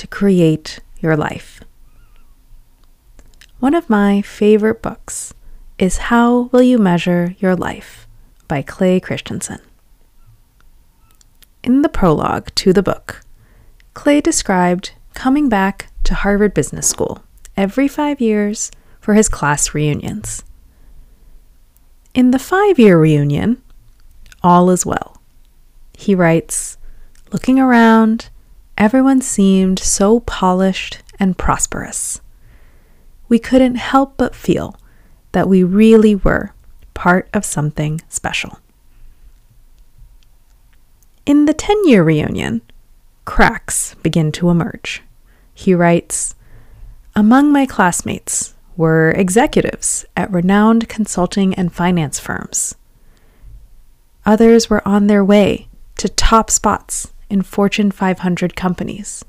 to create your life. One of my favorite books is How Will You Measure Your Life by Clay Christensen. In the prologue to the book, Clay described coming back to Harvard Business School every five years for his class reunions. In the five year reunion, all is well. He writes, looking around, everyone seemed so polished and prosperous. We couldn't help but feel that we really were part of something special. In the 10 year reunion, cracks begin to emerge. He writes Among my classmates were executives at renowned consulting and finance firms. Others were on their way to top spots in Fortune 500 companies.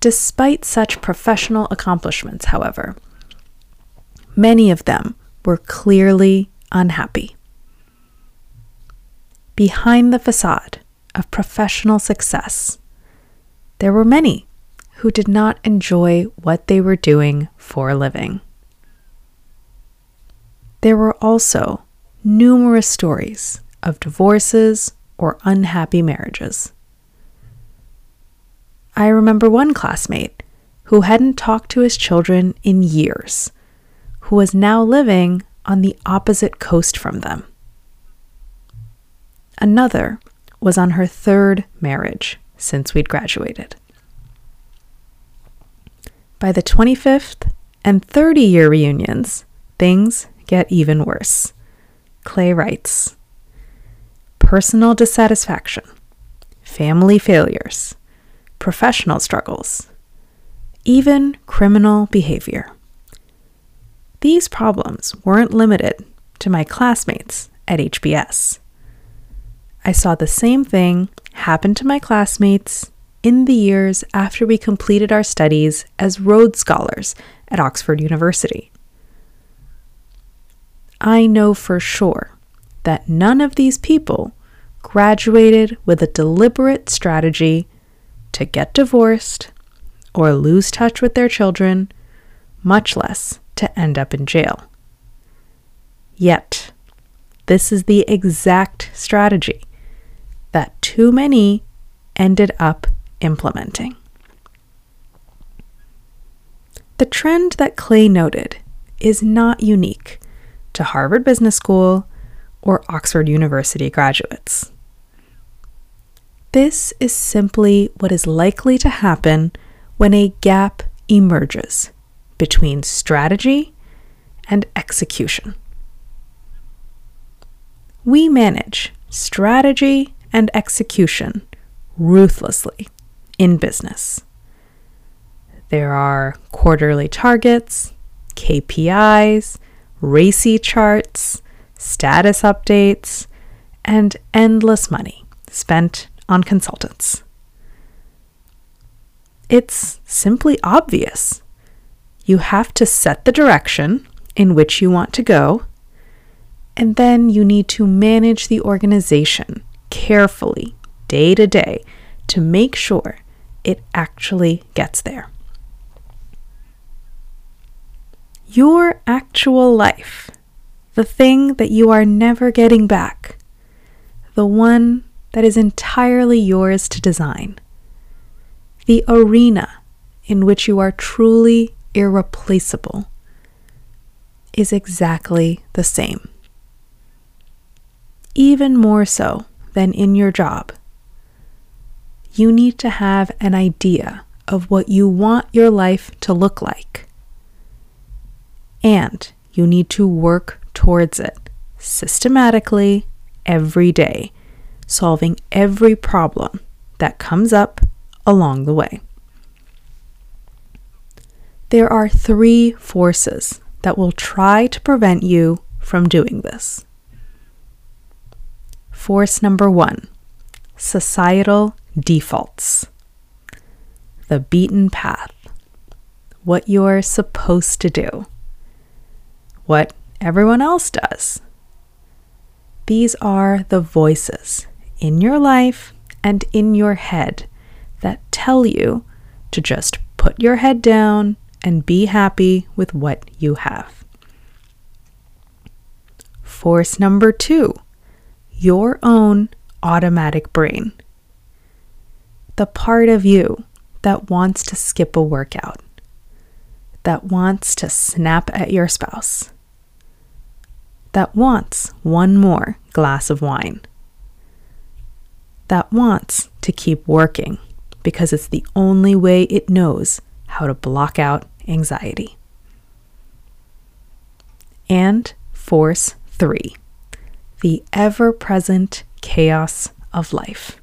Despite such professional accomplishments, however, many of them were clearly unhappy. Behind the facade of professional success, there were many who did not enjoy what they were doing for a living. There were also numerous stories of divorces or unhappy marriages. I remember one classmate who hadn't talked to his children in years, who was now living on the opposite coast from them. Another was on her third marriage since we'd graduated. By the 25th and 30 year reunions, things get even worse. Clay writes Personal dissatisfaction, family failures, professional struggles, even criminal behavior. These problems weren't limited to my classmates at HBS. I saw the same thing happen to my classmates in the years after we completed our studies as Rhodes Scholars at Oxford University. I know for sure that none of these people graduated with a deliberate strategy to get divorced or lose touch with their children, much less to end up in jail. Yet, this is the exact strategy that too many ended up implementing. The trend that Clay noted is not unique to Harvard Business School or Oxford University graduates. This is simply what is likely to happen when a gap emerges between strategy and execution. We manage strategy and execution ruthlessly in business. There are quarterly targets, KPIs, RACI charts, status updates, and endless money spent on consultants. It's simply obvious. You have to set the direction in which you want to go, and then you need to manage the organization carefully, day to day, to make sure it actually gets there. Your actual life, the thing that you are never getting back, the one that is entirely yours to design, the arena in which you are truly irreplaceable, is exactly the same. Even more so than in your job, you need to have an idea of what you want your life to look like. And you need to work towards it systematically every day, solving every problem that comes up along the way. there are three forces that will try to prevent you from doing this. Force number one societal defaults, the beaten path, what you're supposed to do, what everyone else does. These are the voices in your life and in your head that tell you to just put your head down and be happy with what you have. Force number two your own automatic brain. The part of you that wants to skip a workout, that wants to snap at your spouse, that wants one more glass of wine, that wants to keep working because it's the only way it knows how to block out anxiety. And force three the ever present chaos of life.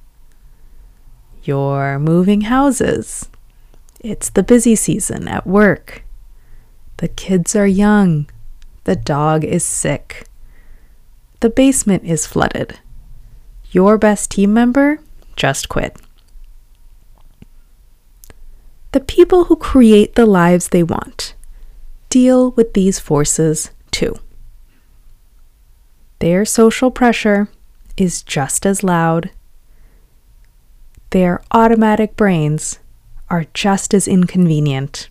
You're moving houses. It's the busy season at work. The kids are young. The dog is sick. The basement is flooded. Your best team member just quit. The people who create the lives they want deal with these forces too. Their social pressure is just as loud. Their automatic brains are just as inconvenient.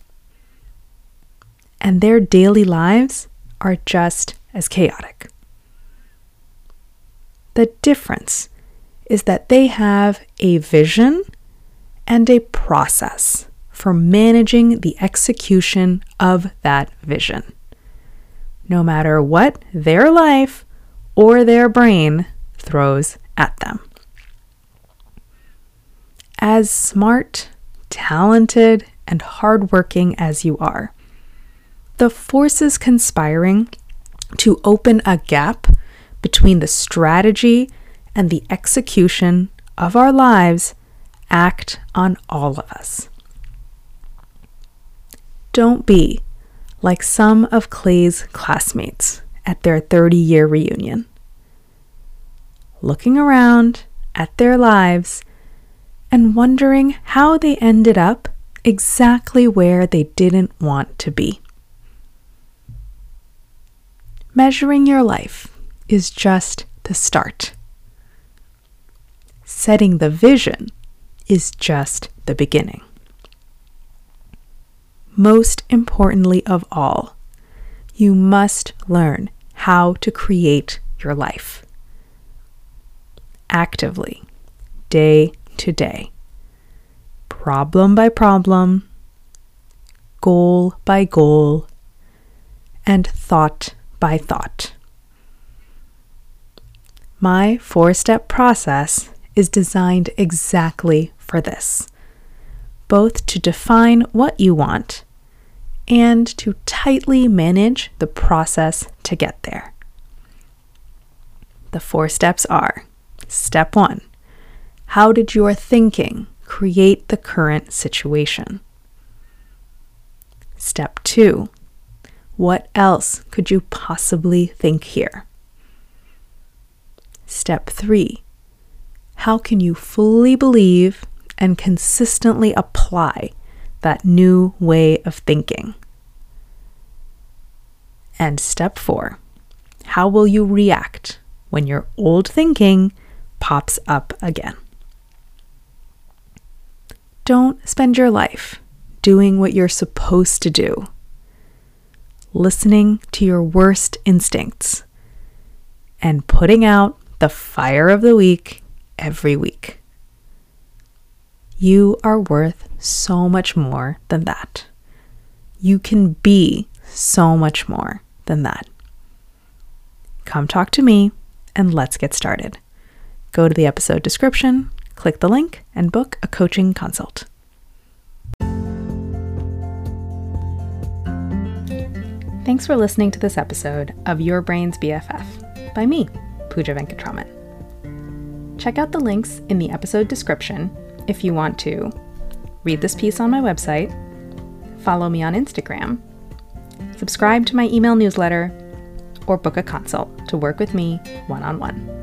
And their daily lives are just as chaotic. The difference is that they have a vision and a process for managing the execution of that vision. No matter what their life or their brain throws at them. As smart, talented, and hardworking as you are, the forces conspiring to open a gap between the strategy and the execution of our lives act on all of us. Don't be like some of Clay's classmates at their 30 year reunion. Looking around at their lives and wondering how they ended up exactly where they didn't want to be. Measuring your life is just the start. Setting the vision is just the beginning. Most importantly of all, you must learn how to create your life actively, day to day, problem by problem, goal by goal, and thought by thought. My four step process is designed exactly for this both to define what you want and to tightly manage the process to get there. The four steps are Step one How did your thinking create the current situation? Step two What else could you possibly think here? Step three How can you fully believe and consistently apply that new way of thinking? And step four how will you react when your old thinking pops up again? Don't spend your life doing what you're supposed to do, listening to your worst instincts, and putting out the fire of the week every week. You are worth so much more than that. You can be so much more than that. Come talk to me and let's get started. Go to the episode description, click the link, and book a coaching consult. Thanks for listening to this episode of Your Brain's BFF by me, Pooja Venkatraman. Check out the links in the episode description if you want to. Read this piece on my website, follow me on Instagram, subscribe to my email newsletter, or book a consult to work with me one on one.